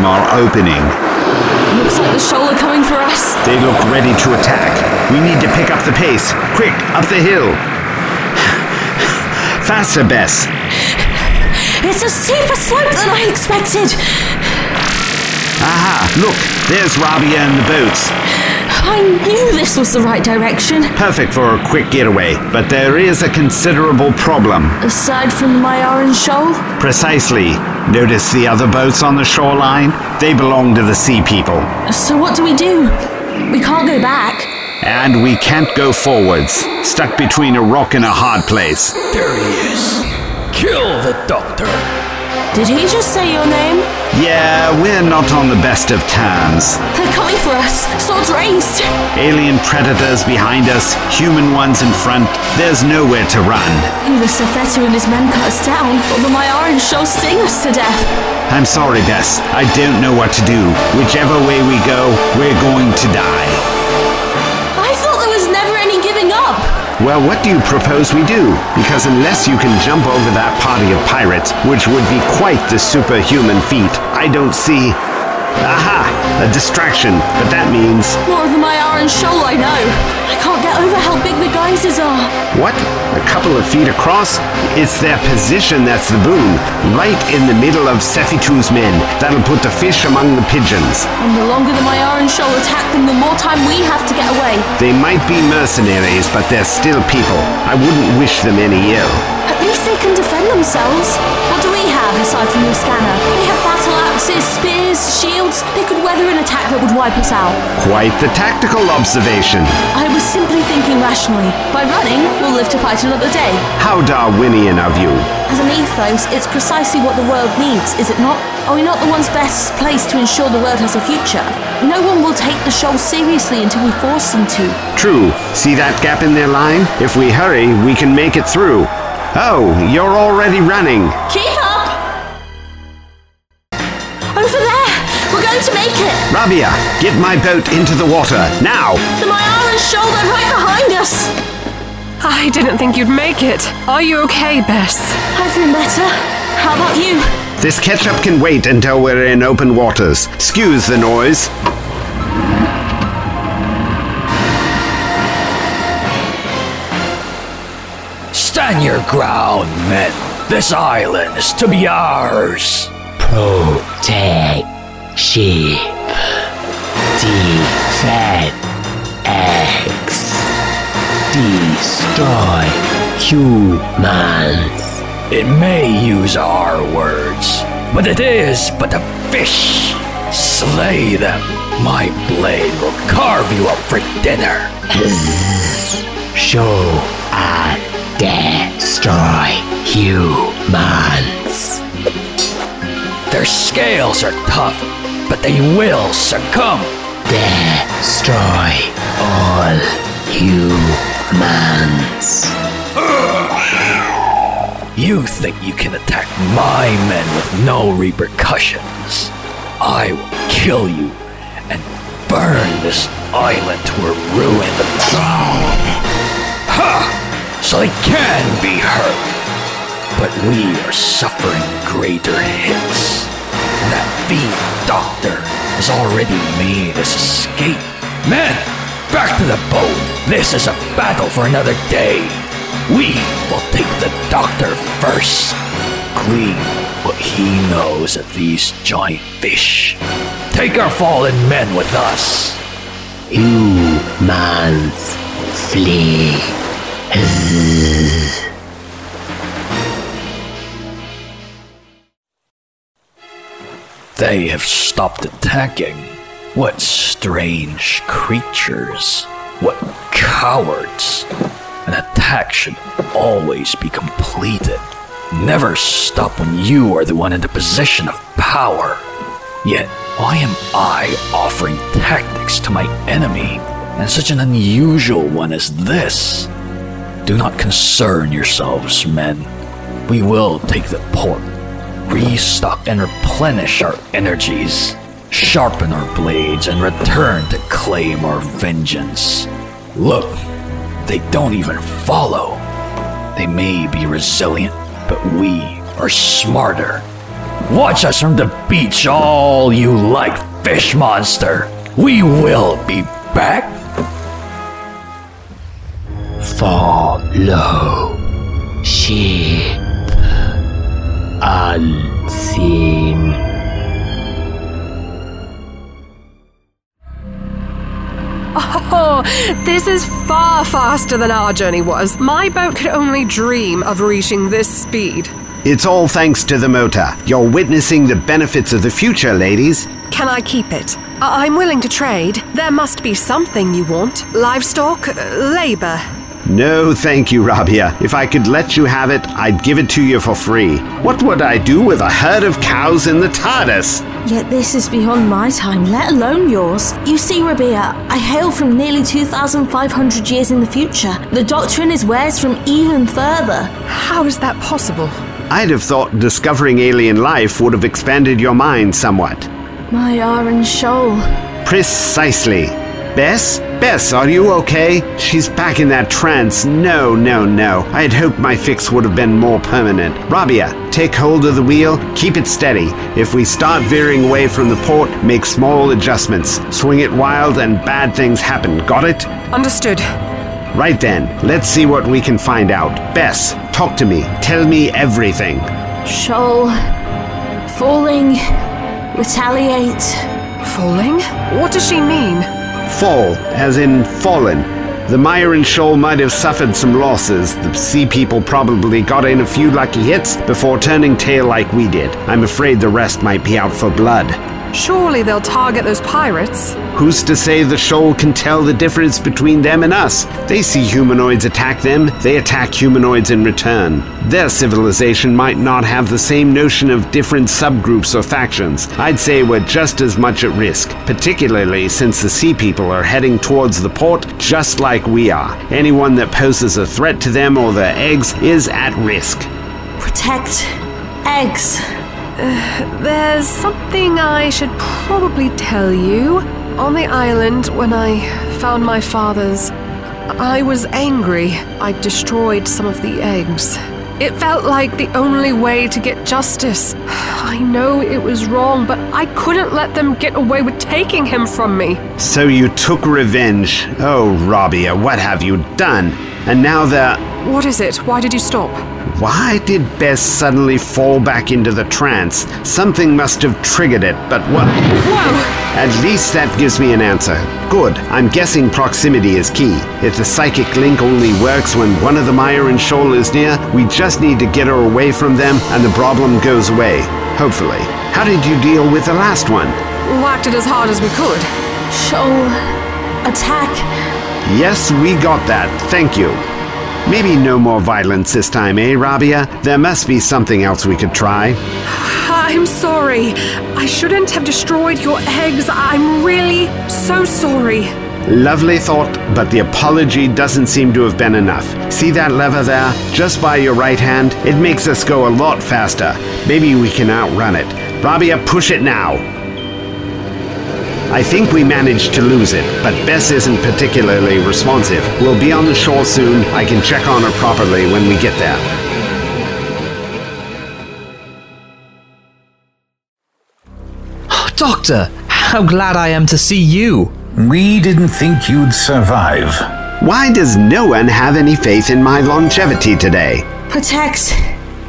them are opening. Looks like the shoal are coming for us. They look ready to attack. We need to pick up the pace. Quick, up the hill. Faster, Bess. It's a steeper slope than I expected. Aha, look, there's Rabiah and the boats. I knew this was the right direction. Perfect for a quick getaway, but there is a considerable problem. Aside from my orange shoal, Precisely. Notice the other boats on the shoreline? They belong to the sea people. so what do we do? We can't go back. And we can't go forwards, stuck between a rock and a hard place. There he is. Kill the doctor. Did he just say your name? Yeah, we're not on the best of terms. They're coming for us. Swords raised. Alien predators behind us, human ones in front. There's nowhere to run. Either Sefetu and his men cut us down, or the Mayaran shoal sting us to death. I'm sorry, Bess. I don't know what to do. Whichever way we go, we're going to die. Well, what do you propose we do? Because unless you can jump over that party of pirates, which would be quite the superhuman feat, I don't see. Aha! A distraction, but that means. More of the Mayaran shoal, I know. I can't get over how big the geysers are. What? A couple of feet across? It's their position that's the boon. Right in the middle of Sefitu's men. That'll put the fish among the pigeons. And the longer the Mayaran shoal attack them, the more time we have to get away. They might be mercenaries, but they're still people. I wouldn't wish them any ill. At least they can defend themselves. What do we have aside from your scanner? They have battle axes, spears, shields. They could weather an attack that would wipe us out. Quite the tactical observation. I was simply thinking rationally. By running, we'll live to fight another day. How Darwinian of you. As an ethos, it's precisely what the world needs, is it not? Are we not the ones best placed to ensure the world has a future? No one will take the shoal seriously until we force them to. True. See that gap in their line? If we hurry, we can make it through. Oh, you're already running. Keep up! Rabiah, get my boat into the water, now! The Mayaran shoal, they're right behind us! I didn't think you'd make it. Are you okay, Bess? I've been better. How about you? This ketchup can wait until we're in open waters. Excuse the noise. Stand your ground, men. This island is to be ours. Protect sheep. Eggs. Destroy humans. It may use our words, but it is but a fish. Slay them. My blade will carve you up for dinner. Show and destroy humans. Their scales are tough, but they will succumb. Destroy all humans. You think you can attack my men with no repercussions? I will kill you and burn this island to a ruin. Ha! So they can be hurt. But we are suffering greater hits. That fiend doctor has already made his escape. Men, back to the boat. This is a battle for another day. We will take the doctor first. Glean what he knows of these giant fish. Take our fallen men with us. Humans flee. They have stopped attacking. What strange creatures. What cowards. An attack should always be completed. Never stop when you are the one in the position of power. Yet, why am I offering tactics to my enemy, and such an unusual one as this? Do not concern yourselves, men. We will take the port, restock and replenish our energies, sharpen our blades, and return to claim our vengeance. Look, they don't even follow. They may be resilient, but we are smarter Watch us from the beach all you like, fish monster. We will be back. Follow. Ship. Unseen. Oh, this is far faster than our journey was. My boat could only dream of reaching this speed. It's all thanks to the motor. You're witnessing the benefits of the future, ladies. Can I keep it? I- I'm willing to trade. There must be something you want. Livestock, uh, labor. No, thank you, Rabiah. If I could let you have it, I'd give it to you for free. What would I do with a herd of cows in the TARDIS? Yet this is beyond my time, let alone yours. You see, Rabiah, I hail from nearly 2,500 years in the future. The doctrine is wares from even further. How is that possible? I'd have thought discovering alien life would have expanded your mind somewhat. My Iron Shoal. Precisely. Bess? Bess, are you okay? She's back in that trance. No, no, no. I had hoped my fix would have been more permanent. Rabiah, take hold of the wheel, keep it steady. If we start veering away from the port, make small adjustments. Swing it wild and bad things happen. Got it? Understood. Right then, let's see what we can find out. Bess, talk to me. Tell me everything. Shoal. Falling. Retaliate. Falling? What does she mean? Fall, as in fallen. The Myron Shoal might have suffered some losses. The sea people probably got in a few lucky hits before turning tail like we did. I'm afraid the rest might be out for blood. Surely they'll target those pirates. Who's to say the shoal can tell the difference between them and us? They see humanoids attack them, they attack humanoids in return. Their civilization might not have the same notion of different subgroups or factions. I'd say we're just as much at risk, particularly since the sea people are heading towards the port just like we are. Anyone that poses a threat to them or their eggs is at risk. Protect. Eggs. There's something I should probably tell you. On the island, when I found my father's, I was angry. I destroyed some of the eggs. It felt like the only way to get justice. I know it was wrong, but I couldn't let them get away with taking him from me. So you took revenge. Oh, Rabiah, what have you done? And now they're. What is it? Why did you stop? Why did Bess suddenly fall back into the trance? Something must have triggered it, but what? Whoa! At least that gives me an answer. Good. I'm guessing proximity is key. If the psychic link only works when one of the Myron Shoal is near, we just need to get her away from them and the problem goes away. Hopefully. How did you deal with the last one? Whacked it as hard as we could. Shoal. Attack. Yes, we got that. Thank you. Maybe no more violence this time, eh, Rabiah? There must be something else we could try. I'm sorry. I shouldn't have destroyed your eggs. I'm really so sorry. Lovely thought, but the apology doesn't seem to have been enough. See that lever there? Just by your right hand? It makes us go a lot faster. Maybe we can outrun it. Rabiah, push it now. I think we managed to lose it, but Bess isn't particularly responsive. We'll be on the shore soon. I can check on her properly when we get there. Doctor, how glad I am to see you. We didn't think you'd survive. Why does no one have any faith in my longevity today? Protect.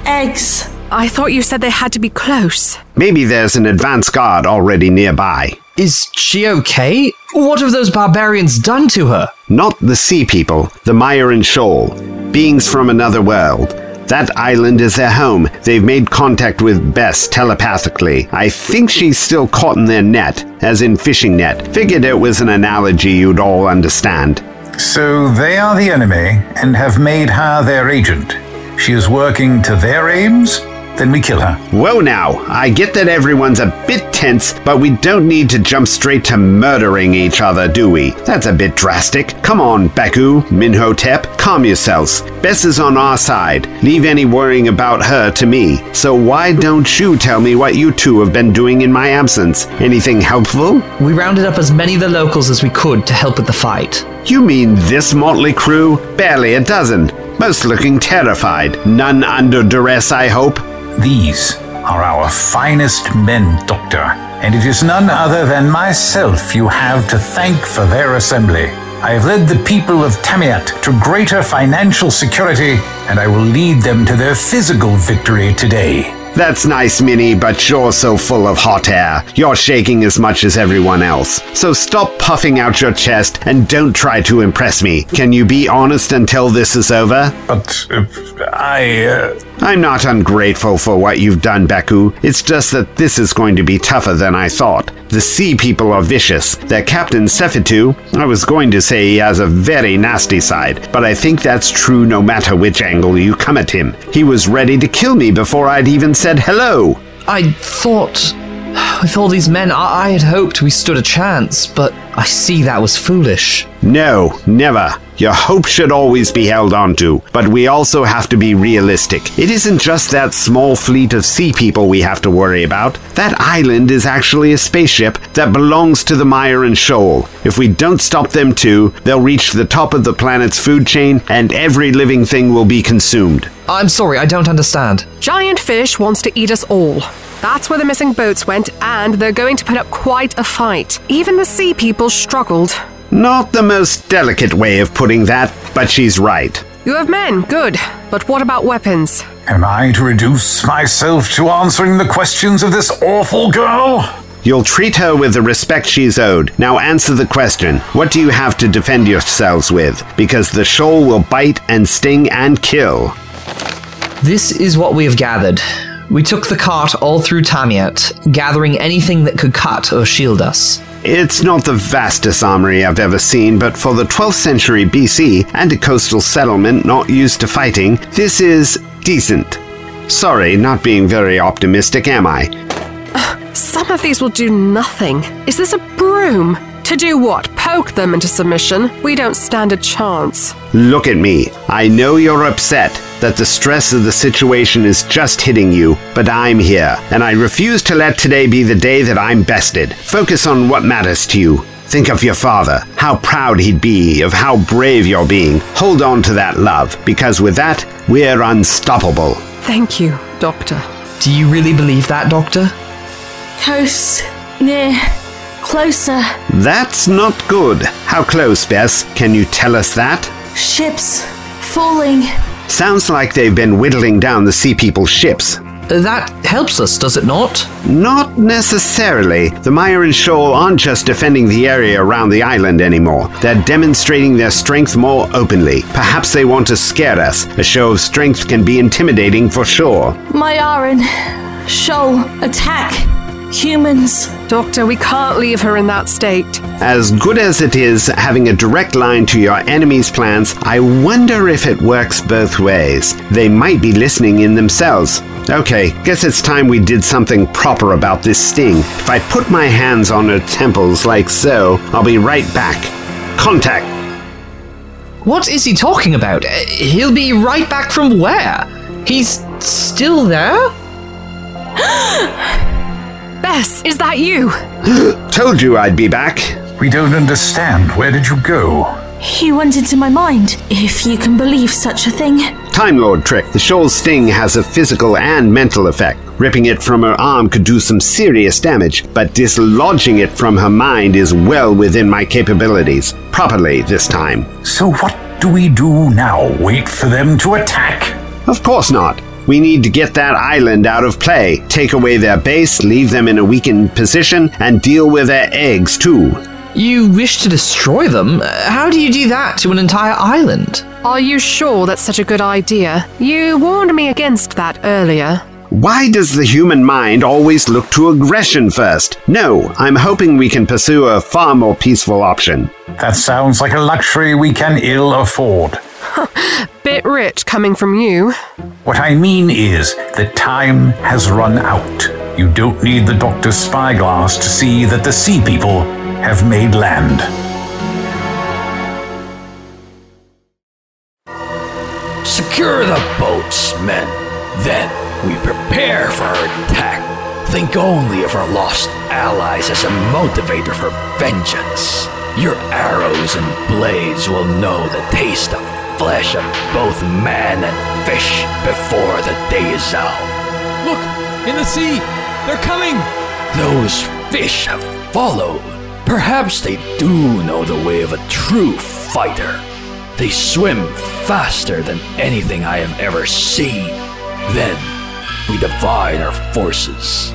Eggs. I thought you said they had to be close. Maybe there's an advance guard already nearby. Is she okay? What have those barbarians done to her? Not the sea people, the Myron Shoal. Beings from another world. That island is their home. They've made contact with Bess telepathically. I think she's still caught in their net, as in fishing net. Figured it was an analogy you'd all understand. So they are the enemy and have made her their agent. She is working to their aims? Then we kill her. Whoa now, I get that everyone's a bit tense, but we don't need to jump straight to murdering each other, do we? That's a bit drastic. Come on, Beku, Minhotep, calm yourselves. Bess is on our side. Leave any worrying about her to me. So why don't you tell me what you two have been doing in my absence? Anything helpful? We rounded up as many of the locals as we could to help with the fight. You mean this motley crew? Barely a dozen. Most looking terrified. None under duress, I hope. These are our finest men, Doctor, and it is none other than myself you have to thank for their assembly. I have led the people of Tamiat to greater financial security, and I will lead them to their physical victory today. That's nice, Minnie, but you're so full of hot air. You're shaking as much as everyone else. So stop puffing out your chest and don't try to impress me. Can you be honest until this is over? But uh, I. Uh, I'm not ungrateful for what you've done, Beku. It's just that this is going to be tougher than I thought. The sea people are vicious. Their captain, Sephitu, I was going to say he has a very nasty side, but I think that's true no matter which angle you come at him. He was ready to kill me before I'd even said hello. I thought. With all these men, I, I had hoped we stood a chance, but I see that was foolish. No, never. Your hope should always be held onto, but we also have to be realistic. It isn't just that small fleet of sea people we have to worry about. That island is actually a spaceship that belongs to the Myron Shoal. If we don't stop them too, they'll reach the top of the planet's food chain and every living thing will be consumed. I'm sorry, I don't understand. Giant fish wants to eat us all. That's where the missing boats went, and they're going to put up quite a fight. Even the sea people struggled. Not the most delicate way of putting that, but she's right. You have men, good. But what about weapons? am I to reduce myself to answering the questions of this awful girl? You'll treat her with the respect she's owed. Now answer the question. What do you have to defend yourselves with? Because the shoal will bite and sting and kill. This is what we have gathered. We took the cart all through Tamiat, gathering anything that could cut or shield us. It's not the vastest armory I've ever seen, but for the 12th century BC and a coastal settlement not used to fighting, this is decent. Sorry, not being very optimistic, am I? Some of these will do nothing. Is this a broom? To do what? Poke them into submission? We don't stand a chance. Look at me. I know you're upset that the stress of the situation is just hitting you, but I'm here, and I refuse to let today be the day that I'm bested. Focus on what matters to you. Think of your father, how proud he'd be of how brave you're being. Hold on to that love, because with that, we're unstoppable. Thank you, Doctor. Do you really believe that, Doctor? Coast, near, closer. That's not good. How close, Bess? Can you tell us that? Ships falling. Sounds like they've been whittling down the Sea People's ships. That helps us, does it not? Not necessarily. The Myron Shoal aren't just defending the area around the island anymore. They're demonstrating their strength more openly. Perhaps they want to scare us. A show of strength can be intimidating for sure. Myarin, Shoal, attack. Humans. Doctor, we can't leave her in that state. As good as it is having a direct line to your enemy's plans, I wonder if it works both ways. They might be listening in themselves. Okay, guess it's time we did something proper about this sting. If I put my hands on her temples like so, I'll be right back. Contact! What is he talking about? Uh, He'll be right back from where? He's still there? Bess, is that you? Told you I'd be back. We don't understand. Where did you go? You went into my mind, if you can believe such a thing. Time Lord trick. The shoal's sting has a physical and mental effect. Ripping it from her arm could do some serious damage, but dislodging it from her mind is well within my capabilities. Properly this time. So, what do we do now? Wait for them to attack? Of course not. We need to get that island out of play, take away their base, leave them in a weakened position, and deal with their eggs too. You wish to destroy them? How do you do that to an entire island? Are you sure that's such a good idea? You warned me against that earlier. Why does the human mind always look to aggression first? No, I'm hoping we can pursue a far more peaceful option. That sounds like a luxury we can ill afford. Bit rich coming from you. What I mean is, that time has run out. You don't need the doctor's spyglass to see that the sea people have made land. Secure the boats, men. Then we prepare for our attack. Think only of our lost allies as a motivator for vengeance. Your arrows and blades will know the taste of flesh of both man and fish before the day is out. Look, In the sea! They're coming! Those fish have followed. Perhaps they do know the way of a true fighter. They swim faster than anything I have ever seen. Then we divide our forces.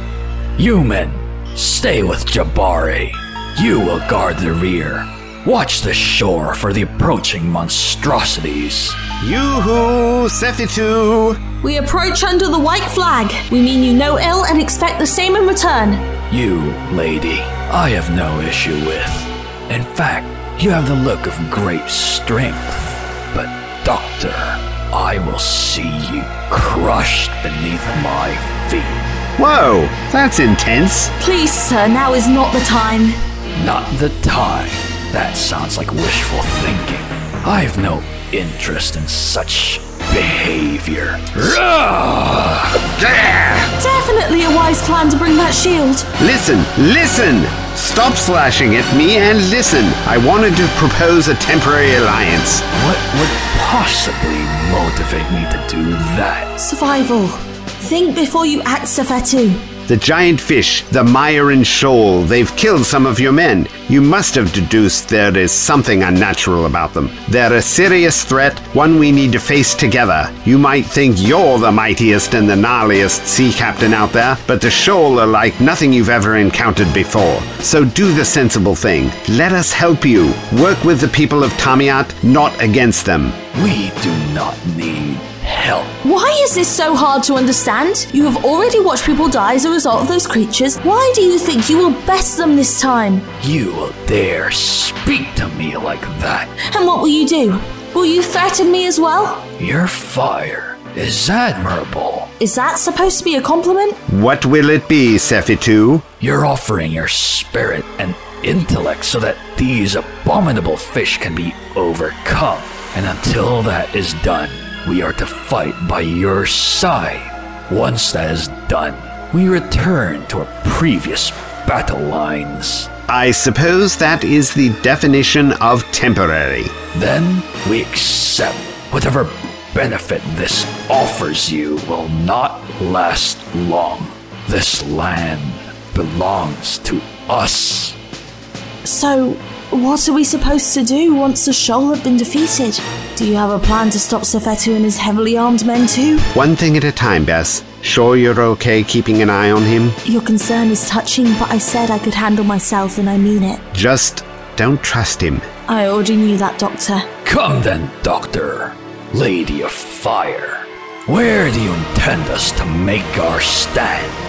You men, stay with Jabari. You will guard the rear. Watch the shore for the approaching monstrosities. Yoo-hoo, Sephitu! We approach under the white flag. We mean you no ill and expect the same in return. You, lady, I have no issue with. In fact, you have the look of great strength. But, Doctor, I will see you crushed beneath my feet. Whoa, that's intense. Please, sir, now is not the time. Not the time. That sounds like wishful thinking. I've no interest in such behavior. Rah! Definitely a wise plan to bring that shield. Listen, listen! Stop slashing at me and listen. I wanted to propose a temporary alliance. What would possibly motivate me to do that? Survival. Think before you act, Safetu. The giant fish, the Myron shoal, they've killed some of your men. You must have deduced there is something unnatural about them. They're a serious threat, one we need to face together. You might think you're the mightiest and the gnarliest sea captain out there, but the shoal are like nothing you've ever encountered before. So do the sensible thing. Let us help you. Work with the people of Tamiat, not against them. We do not need help. Why is this so hard to understand? You have already watched people die as a result of those creatures. Why do you think you will best them this time? You will dare speak to me like that. And what will you do? Will you threaten me as well? Your fire is admirable. Is that supposed to be a compliment? What will it be, Sephitu? You're offering your spirit and intellect so that these abominable fish can be overcome. And until that is done, we are to fight by your side. Once that is done, we return to our previous battle lines. I suppose that is the definition of temporary. Then we accept whatever benefit this offers you will not last long. This land belongs to us. So, what are we supposed to do once the shoal have been defeated? Do you have a plan to stop Sefetu and his heavily armed men too? One thing at a time, Bess. Sure you're okay keeping an eye on him? Your concern is touching, but I said I could handle myself and I mean it. Just don't trust him. I already knew that, Doctor. Come then, Doctor, Lady of Fire. Where do you intend us to make our stand?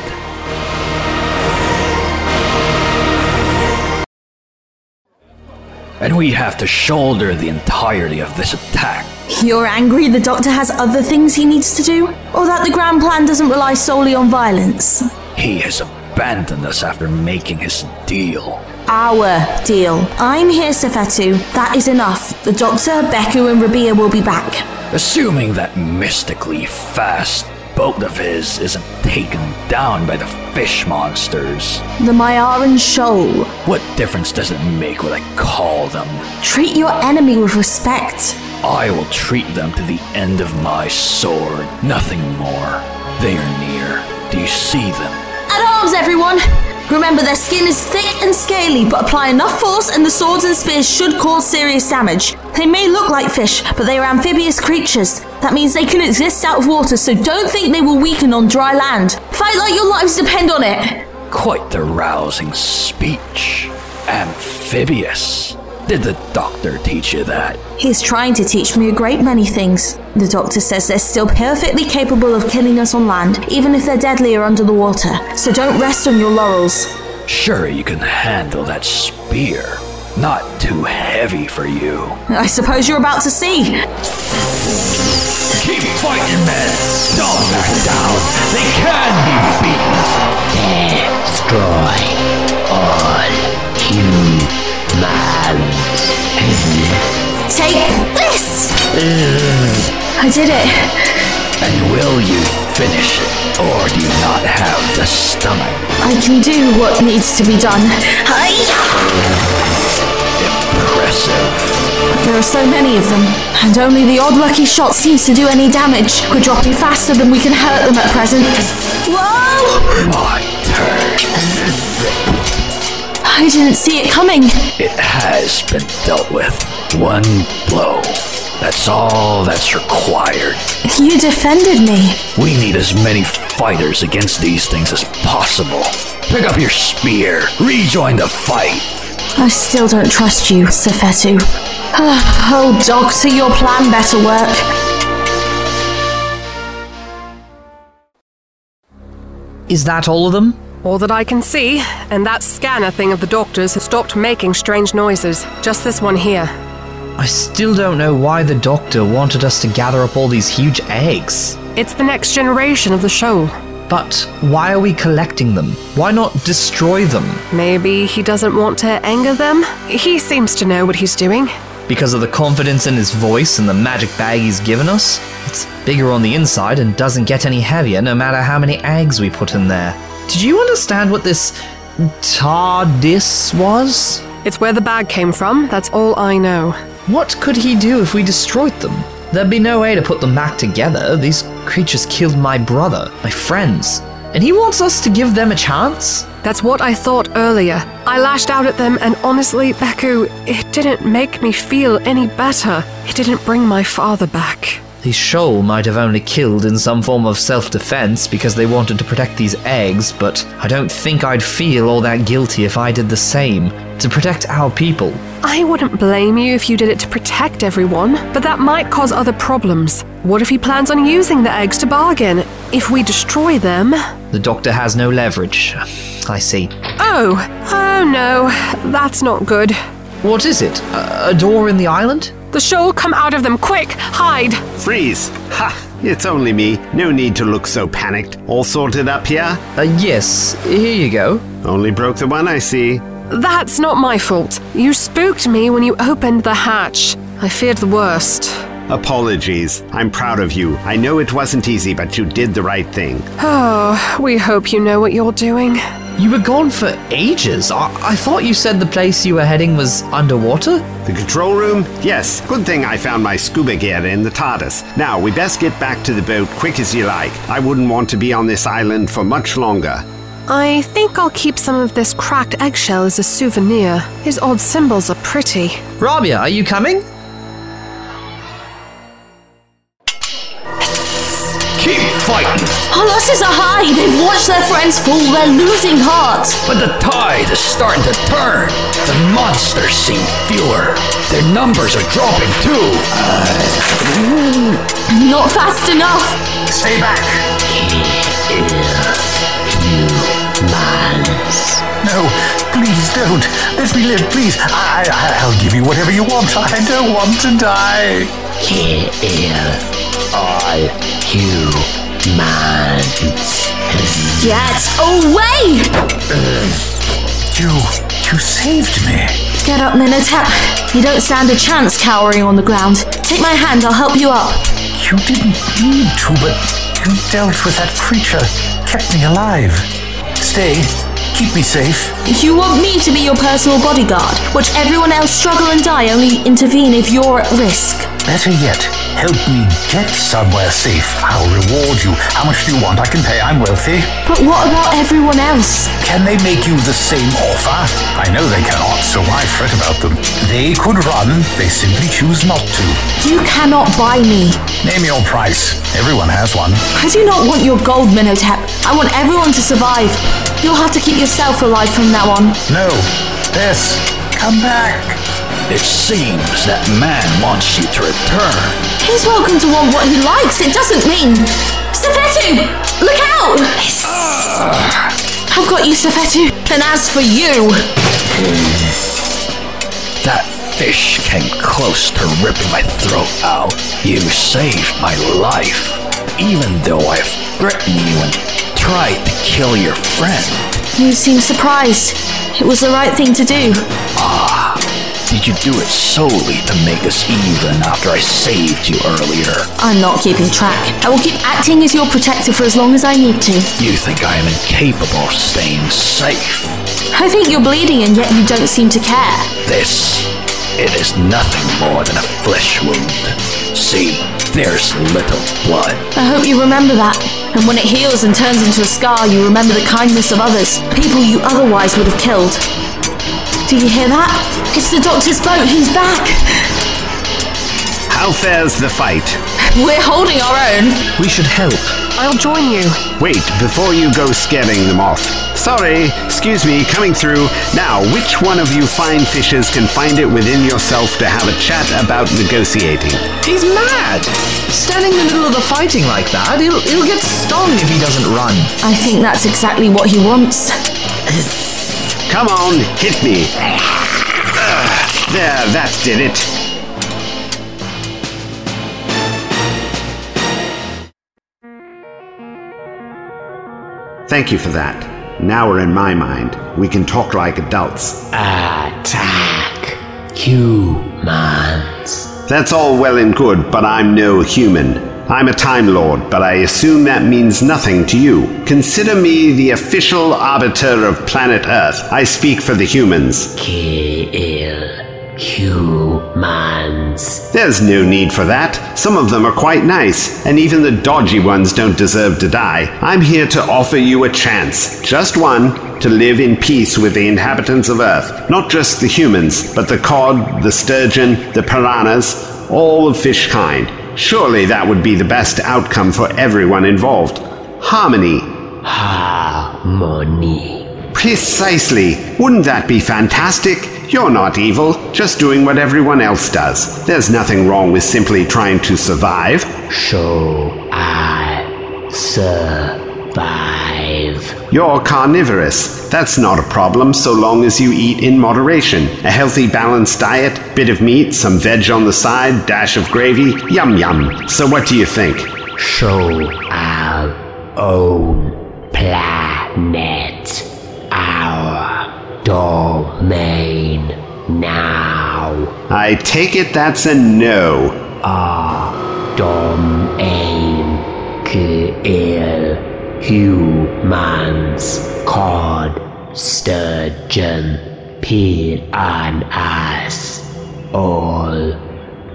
And we have to shoulder the entirety of this attack. You're angry the Doctor has other things he needs to do? Or that the grand plan doesn't rely solely on violence? He has abandoned us after making his deal. Our deal. I'm here, Sefetu. That is enough. The Doctor, Beku, and Rabiah will be back. Assuming that mystically fast boat of his isn't taken down by the fish monsters. The Myaran Shoal. What difference does it make what I call them? Treat your enemy with respect. I will treat them to the end of my sword, nothing more. They are near. Do you see them? At arms, everyone! Remember, their skin is thick and scaly, but apply enough force and the swords and spears should cause serious damage. They may look like fish, but they are amphibious creatures. That means they can exist out of water, so don't think they will weaken on dry land. Fight like your lives depend on it! Quite the rousing speech. Amphibious. Did the doctor teach you that? He's trying to teach me a great many things. The doctor says they're still perfectly capable of killing us on land, even if they're deadlier under the water. So don't rest on your laurels. Sure, you can handle that spear. Not too heavy for you. I suppose you're about to see. Keep fighting, men! Don't back down! They can be beaten! Destroy all humans. Take this! I did it. And will you finish it? Or do you not have the stomach? I can do what needs to be done. Hi! Impressive. There are so many of them, and only the odd lucky shot seems to do any damage. We're dropping faster than we can hurt them at present. Whoa! My turn. I didn't see it coming. It has been dealt with. One blow. That's all that's required. You defended me. We need as many fighters against these things as possible. Pick up your spear. Rejoin the fight. I still don't trust you, Safetu. oh, Doctor, your plan better work. Is that all of them? All that I can see, and that scanner thing of the doctor's has stopped making strange noises. Just this one here. I still don't know why the doctor wanted us to gather up all these huge eggs. It's the next generation of the shoal. But why are we collecting them? Why not destroy them? Maybe he doesn't want to anger them? He seems to know what he's doing. Because of the confidence in his voice and the magic bag he's given us? It's bigger on the inside and doesn't get any heavier no matter how many eggs we put in there. Did you understand what this TARDIS was? It's where the bag came from, that's all I know. What could he do if we destroyed them? There'd be no way to put them back together. These creatures killed my brother, my friends. And he wants us to give them a chance? That's what I thought earlier. I lashed out at them, and honestly, Beku, it didn't make me feel any better. It didn't bring my father back. The shoal might have only killed in some form of self defense because they wanted to protect these eggs, but I don't think I'd feel all that guilty if I did the same to protect our people. I wouldn't blame you if you did it to protect everyone, but that might cause other problems. What if he plans on using the eggs to bargain? If we destroy them. The doctor has no leverage. I see. Oh, oh no, that's not good. What is it? A, a door in the island? The shoal, come out of them, quick, hide. Freeze! Ha! It's only me. No need to look so panicked. All sorted up here? Uh, yes, here you go. Only broke the one I see. That's not my fault. You spooked me when you opened the hatch. I feared the worst. Apologies. I'm proud of you. I know it wasn't easy, but you did the right thing. Oh, we hope you know what you're doing. You were gone for ages. I, I thought you said the place you were heading was underwater? The control room? Yes. Good thing I found my scuba gear in the TARDIS. Now, we best get back to the boat quick as you like. I wouldn't want to be on this island for much longer. I think I'll keep some of this cracked eggshell as a souvenir. His odd symbols are pretty. Rabiah, are you coming? Fighting. Our losses are high. They've watched their friends fall. They're losing heart. But the tide is starting to turn. The monsters seem fewer. Their numbers are dropping too. Not fast enough. Stay back. Humans. No, please don't. Let me live, please. I, I, I'll give you whatever you want. I don't want to die. Kill all Get away! Uh, you, you saved me. Get up, Minhotep. You don't stand a chance cowering on the ground. Take my hand, I'll help you up. You didn't need to, but you dealt with that creature, kept me alive. Stay, keep me safe. You want me to be your personal bodyguard? Watch everyone else struggle and die, only intervene if you're at risk. Better yet, help me get somewhere safe. I'll reward you. How much do you want? I can pay. I'm wealthy. But what about everyone else? Can they make you the same offer? I know they cannot, so why fret about them? They could run, they simply choose not to. You cannot buy me. Name your price. Everyone has one. I do not want your gold, Minhotep. I want everyone to survive. You'll have to keep yourself alive from now on. No. This. Come back. It seems that man wants you to return. He's welcome to want what he likes. It doesn't mean. Safetu! Look out! I've got you, Safetu. And as for you, That fish came close to ripping my throat out. You saved my life, even though I've threatened you and tried to kill your friend. you seem surprised. It was the right thing to do. Ah, Did you do it solely to make us even after I saved you earlier? I'm not keeping track. I will keep acting as your protector for as long as I need to. You think I am incapable of staying safe? I think you're bleeding and yet you don't seem to care. This it is nothing more than a flesh wound. See, there's little blood. I hope you remember that. And when it heals and turns into a scar, you remember the kindness of others, people you otherwise would have killed. Do you hear that? It's the doctor's boat. He's back. How fares the fight? We're holding our own. We should help. I'll join you. Wait, before you go scaring them off. Sorry, excuse me, coming through. Now, which one of you fine fishes can find it within yourself to have a chat about negotiating? He's mad! Standing in the middle of the fighting like that, he'll, he'll get stung if he doesn't run. I think that's exactly what he wants. Come on, hit me. Ugh, there, that did it. Thank you for that. Now we're in my mind. We can talk like adults. Attack humans. That's all well and good, but I'm no human. I'm a Time Lord, but I assume that means nothing to you. Consider me the official arbiter of planet Earth. I speak for the humans. Kill humans. There's no need for that. Some of them are quite nice, and even the dodgy ones don't deserve to die. I'm here to offer you a chance, just one, to live in peace with the inhabitants of Earth. Not just the humans, but the cod, the sturgeon, the piranhas, all of fish kind. Surely that would be the best outcome for everyone involved. Harmony. Harmony. Precisely. Wouldn't that be fantastic? You're not evil, just doing what everyone else does. There's nothing wrong with simply trying to survive. So I survive. You're carnivorous. That's not a problem so long as you eat in moderation. A healthy, balanced diet, bit of meat, some veg on the side, dash of gravy, yum yum. So what do you think? Show our own planet. Our domain now. I take it that's a no. Our domain. Kill humans. Cod. Sturgeon. Piranhas. All.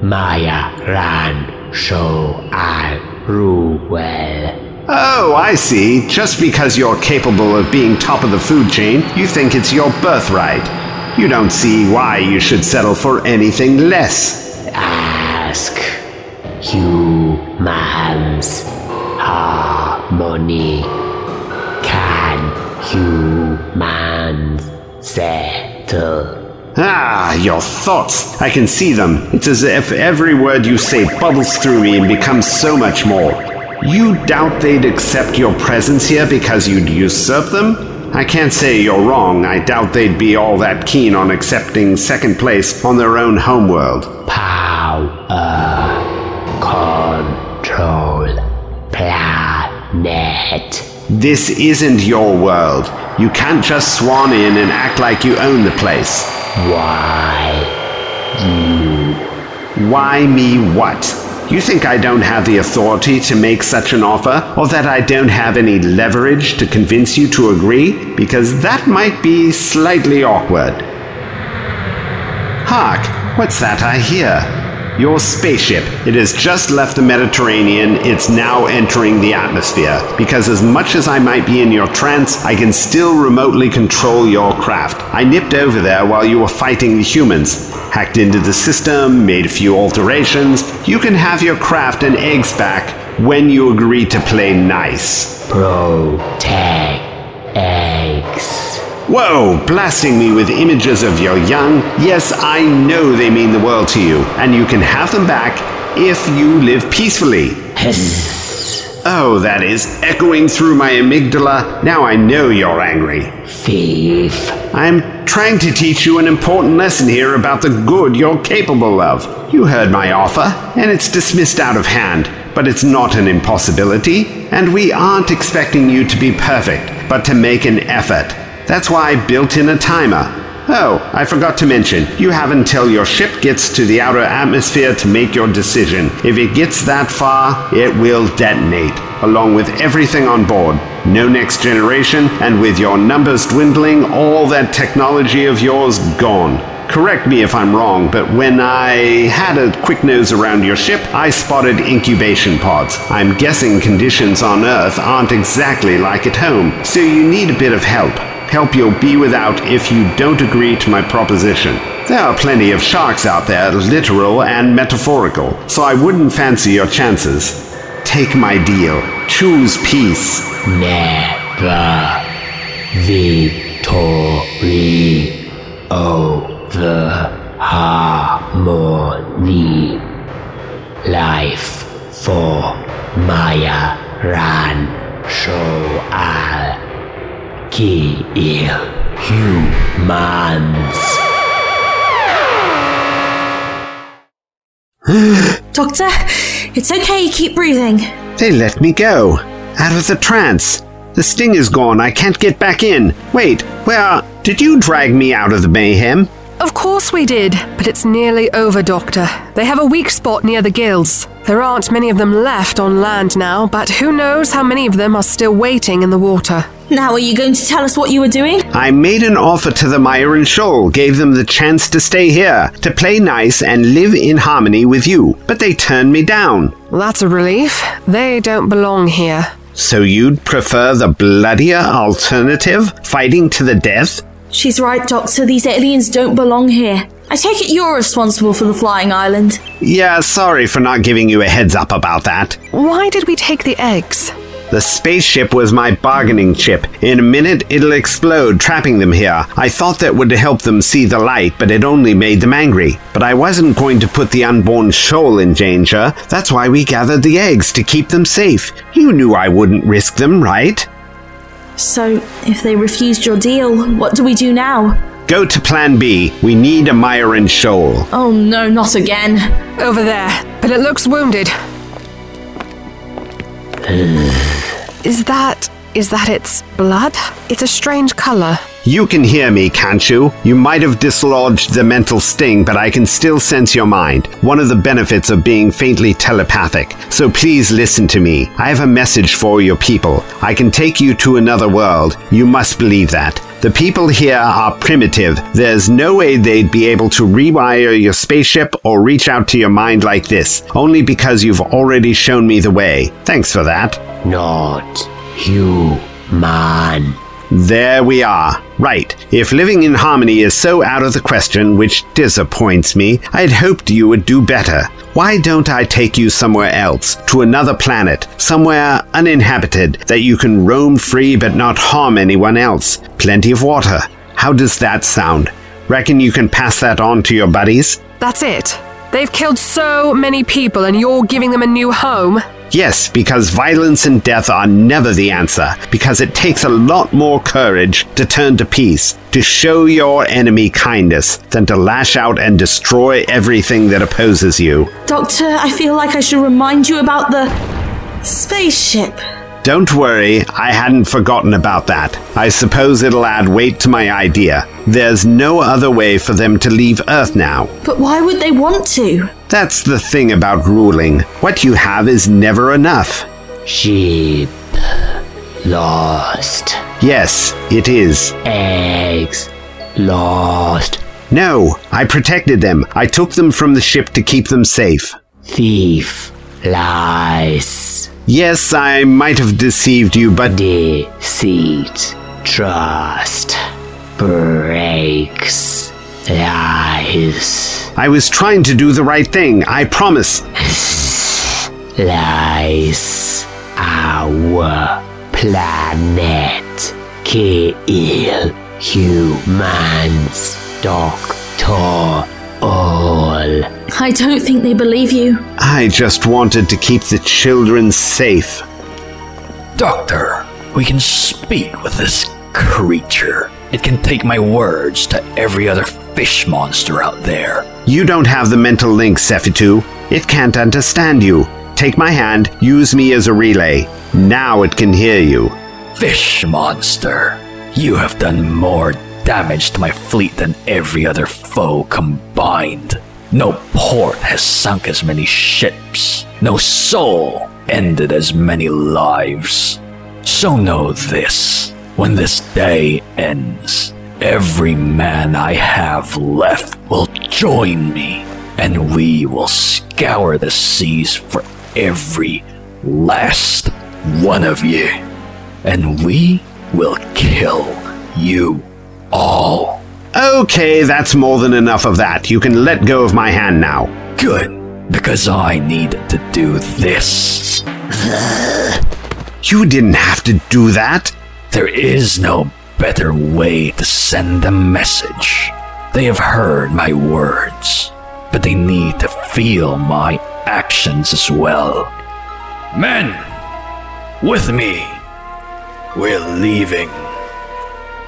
Maya Ran. Show Al Ruel. Oh, I see. Just because you're capable of being top of the food chain, you think it's your birthright. You don't see why you should settle for anything less. Ask humans harmony. Can humans settle? Ah, your thoughts. I can see them. It's as if every word you say bubbles through me and becomes so much more. You doubt they'd accept your presence here because you'd usurp them? I can't say you're wrong. I doubt they'd be all that keen on accepting second place on their own homeworld. Power. Control. Planet. This isn't your world. You can't just swan in and act like you own the place. Why? You. Why me what? You think I don't have the authority to make such an offer, or that I don't have any leverage to convince you to agree? Because that might be slightly awkward. Hark, what's that I hear? Your spaceship. It has just left the Mediterranean. It's now entering the atmosphere. Because as much as I might be in your trance, I can still remotely control your craft. I nipped over there while you were fighting the humans. Hacked into the system, made a few alterations. You can have your craft and eggs back when you agree to play nice. Protect. Whoa, blasting me with images of your young. Yes, I know they mean the world to you, and you can have them back if you live peacefully. Oh, that is echoing through my amygdala. Now I know you're angry. Thief. I'm trying to teach you an important lesson here about the good you're capable of. You heard my offer, and it's dismissed out of hand, but it's not an impossibility, and we aren't expecting you to be perfect, but to make an effort. That's why I built in a timer. Oh, I forgot to mention, you have until your ship gets to the outer atmosphere to make your decision. If it gets that far, it will detonate, along with everything on board. No next generation, and with your numbers dwindling, all that technology of yours gone. Correct me if I'm wrong, but when I had a quick nose around your ship, I spotted incubation pods. I'm guessing conditions on Earth aren't exactly like at home, so you need a bit of help. Help you'll be without if you don't agree to my proposition. There are plenty of sharks out there, literal and metaphorical, so I wouldn't fancy your chances. Take my deal. Choose peace. Never victory over harmony. Life for Maya Ran Shoal. Kill humans. Doctor, it's okay, keep breathing. They let me go. Out of the trance. The sting is gone. I can't get back in. Wait, where? Did you drag me out of the mayhem? Of course we did, but it's nearly over, Doctor. They have a weak spot near the gills. There aren't many of them left on land now, but who knows how many of them are still waiting in the water. Now, are you going to tell us what you were doing? I made an offer to the Myron Shoal, gave them the chance to stay here, to play nice and live in harmony with you, but they turned me down. That's a relief. They don't belong here. So you'd prefer the bloodier alternative? Fighting to the death? She's right, Doctor. These aliens don't belong here. I take it you're responsible for the flying island. Yeah, sorry for not giving you a heads up about that. Why did we take the eggs? The spaceship was my bargaining chip. In a minute, it'll explode, trapping them here. I thought that would help them see the light, but it only made them angry. But I wasn't going to put the unborn shoal in danger. That's why we gathered the eggs, to keep them safe. You knew I wouldn't risk them, right? So, if they refused your deal, what do we do now? Go to Plan B. We need a Myron shoal. Oh no, not again. Over there, but it looks wounded. Is that. is that its blood? It's a strange color. You can hear me, can't you? You might have dislodged the mental sting, but I can still sense your mind. One of the benefits of being faintly telepathic. So please listen to me. I have a message for your people. I can take you to another world. You must believe that. The people here are primitive. There's no way they'd be able to rewire your spaceship or reach out to your mind like this, only because you've already shown me the way. Thanks for that. Not human. There we are. Right. If living in harmony is so out of the question, which disappoints me, I'd hoped you would do better. Why don't I take you somewhere else, to another planet, somewhere uninhabited, that you can roam free but not harm anyone else? Plenty of water. How does that sound? Reckon you can pass that on to your buddies? That's it. They've killed so many people and you're giving them a new home? Yes, because violence and death are never the answer, because it takes a lot more courage to turn to peace, to show your enemy kindness, than to lash out and destroy everything that opposes you. Doctor, I feel like I should remind you about the spaceship. Don't worry, I hadn't forgotten about that. I suppose it'll add weight to my idea. There's no other way for them to leave Earth now. But why would they want to? That's the thing about ruling. What you have is never enough. Sheep. Lost. Yes, it is. Eggs. Lost. No, I protected them. I took them from the ship to keep them safe. Thief. Lies. Yes, I might have deceived you, but Deceit. Trust. Breaks. Lies. I was trying to do the right thing. I promise. Lies. Our planet. Kill humans. Doctor. All. I don't think they believe you. I just wanted to keep the children safe. Doctor, we can speak with this creature. It can take my words to every other fish monster out there. You don't have the mental link, Sephitu. It can't understand you. Take my hand, use me as a relay. Now it can hear you. Fish monster, you have done more damage to my fleet than every other foe combined. No port has sunk as many ships. No soul ended as many lives. So know this when this day ends, every man I have left will join me, and we will scour the seas for every last one of you. And we will kill you all. Okay, that's more than enough of that. You can let go of my hand now. Good, because I need to do this. You didn't have to do that. There is no better way to send a message. They have heard my words, but they need to feel my actions as well. Men, with me. We're leaving.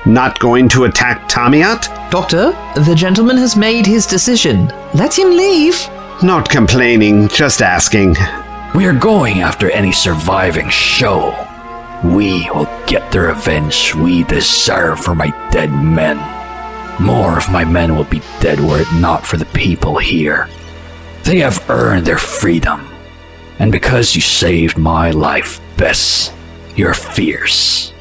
Not going to attack Tamiat? Doctor, the gentleman has made his decision. Let him leave. Not complaining, just asking. We are going after any surviving shoal. We will get the revenge we deserve for my dead men. More of my men will be dead were it not for the people here. They have earned their freedom. And because you saved my life, Bess, you're fierce.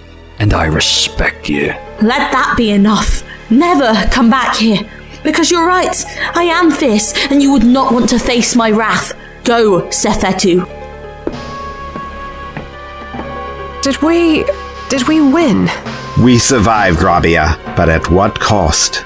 And I respect you. Let that be enough. Never come back here. Because you're right, I am fierce, and you would not want to face my wrath. Go, Sefetu. Did we. Did we win? We survived, Rabiah, but at what cost?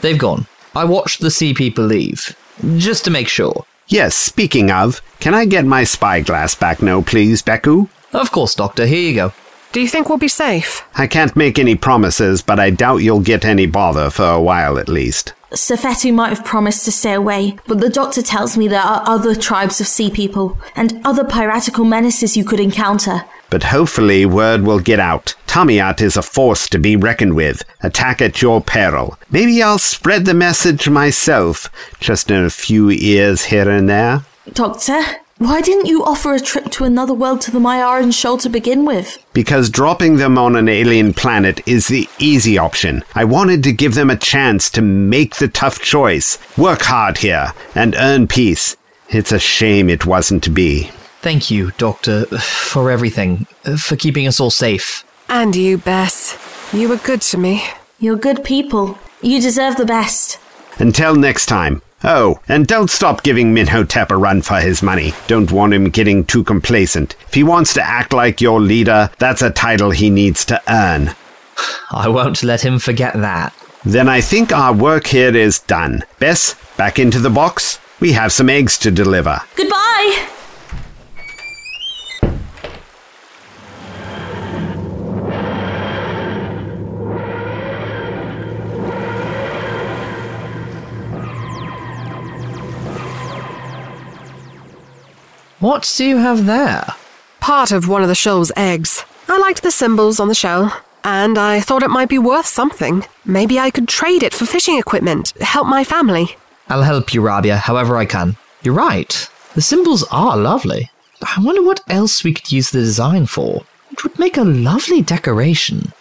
They've gone. I watched the sea people leave, just to make sure. Yes, speaking of, can I get my spyglass back now, please, Beku? Of course, Doctor, here you go. Do you think we'll be safe? I can't make any promises, but I doubt you'll get any bother for a while at least. Sefetu might have promised to stay away, but the doctor tells me there are other tribes of sea people and other piratical menaces you could encounter. But hopefully word will get out. Tamiat is a force to be reckoned with. Attack at your peril. Maybe I'll spread the message myself, just in a few ears here and there. Doctor, why didn't you offer a trip to another world to the Mayaran Shoal to begin with? Because dropping them on an alien planet is the easy option. I wanted to give them a chance to make the tough choice, work hard here, and earn peace. It's a shame it wasn't to be. Thank you, Doctor, for everything, for keeping us all safe. And you, Bess. You were good to me. You're good people. You deserve the best. Until next time. Oh, and don't stop giving Minhotep a run for his money. Don't want him getting too complacent. If he wants to act like your leader, that's a title he needs to earn. I won't let him forget that. Then I think our work here is done. Bess, back into the box. We have some eggs to deliver. Goodbye! What do you have there? Part of one of the shell's eggs. I liked the symbols on the shell, and I thought it might be worth something. Maybe I could trade it for fishing equipment, help my family. I'll help you, Rabiah, however I can. You're right. The symbols are lovely. I wonder what else we could use the design for. It would make a lovely decoration.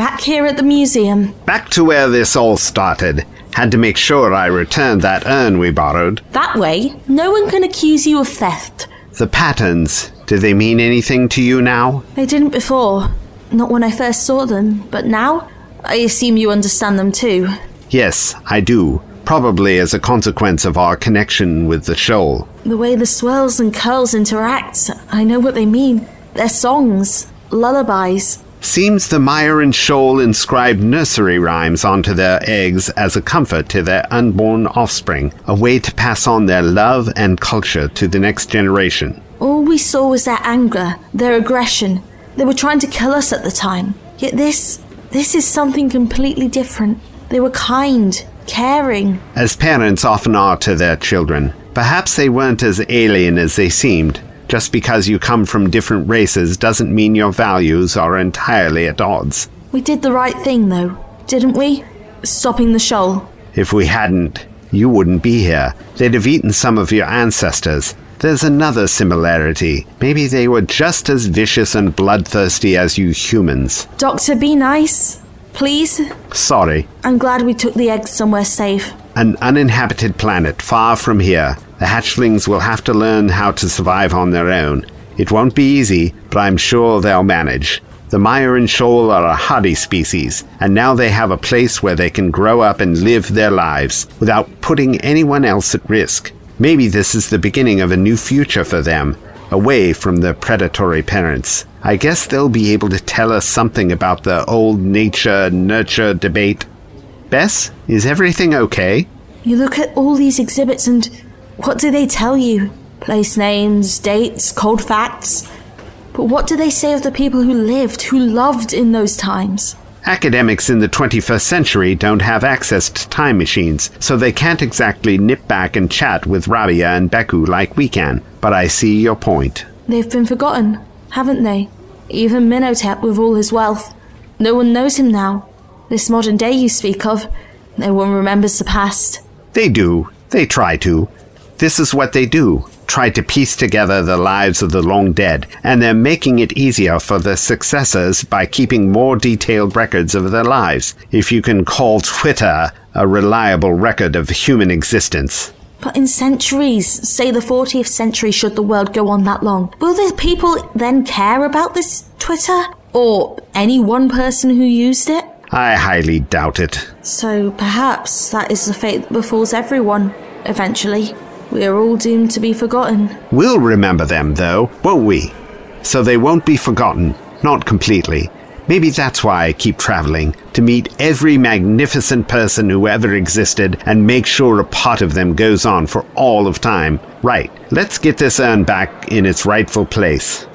Back here at the museum. Back to where this all started. Had to make sure I returned that urn we borrowed. That way, no one can accuse you of theft. The patterns, do they mean anything to you now? They didn't before. Not when I first saw them, but now? I assume you understand them too. Yes, I do. Probably as a consequence of our connection with the shoal. The way the swirls and curls interact, I know what they mean. They're songs, lullabies. Seems the Myron Shoal inscribed nursery rhymes onto their eggs as a comfort to their unborn offspring, a way to pass on their love and culture to the next generation. All we saw was their anger, their aggression. They were trying to kill us at the time. Yet this, this is something completely different. They were kind, caring. As parents often are to their children. Perhaps they weren't as alien as they seemed. Just because you come from different races doesn't mean your values are entirely at odds. We did the right thing, though, didn't we? Stopping the shoal. If we hadn't, you wouldn't be here. They'd have eaten some of your ancestors. there's another similarity. Maybe they were just as vicious and bloodthirsty as you humans. Doctor, be nice. Please. Sorry. I'm glad we took the eggs somewhere safe. An uninhabited planet far from here. The hatchlings will have to learn how to survive on their own. It won't be easy, but I'm sure they'll manage. The Myron Shoal are a hardy species, and now they have a place where they can grow up and live their lives without putting anyone else at risk. Maybe this is the beginning of a new future for them, away from their predatory parents. I guess they'll be able to tell us something about the old nature nurture debate. Bess, is everything okay? You look at all these exhibits and what do they tell you? Place names, dates, cold facts. But what do they say of the people who lived, who loved in those times? Academics in the 21st century don't have access to time machines, so they can't exactly nip back and chat with Rabiah and Beku like we can. But I see your point. They've been forgotten, haven't they? Even Minhotep with all his wealth. No one knows him now. This modern day you speak of, no one remembers the past. They do. They try to. This is what they do try to piece together the lives of the long dead, and they're making it easier for their successors by keeping more detailed records of their lives, if you can call Twitter a reliable record of human existence. But in centuries, say the 40th century, should the world go on that long, will the people then care about this Twitter? Or any one person who used it? I highly doubt it. So perhaps that is the fate that befalls everyone, eventually. We are all doomed to be forgotten. We'll remember them, though, won't we? So they won't be forgotten. Not completely. Maybe that's why I keep traveling, to meet every magnificent person who ever existed and make sure a part of them goes on for all of time. Right, let's get this urn back in its rightful place.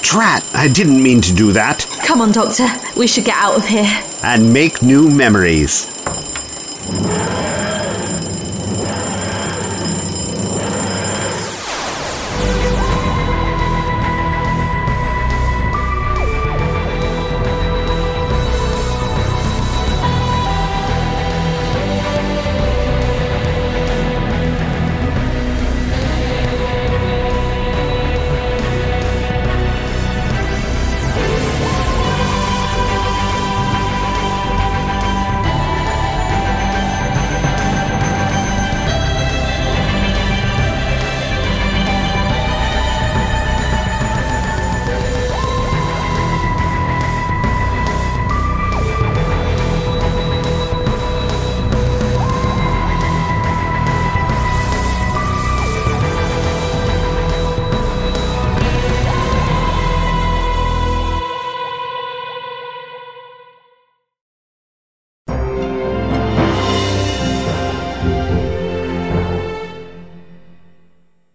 Drat, I didn't mean to do that. Come on, Doctor. We should get out of here. And make new memories.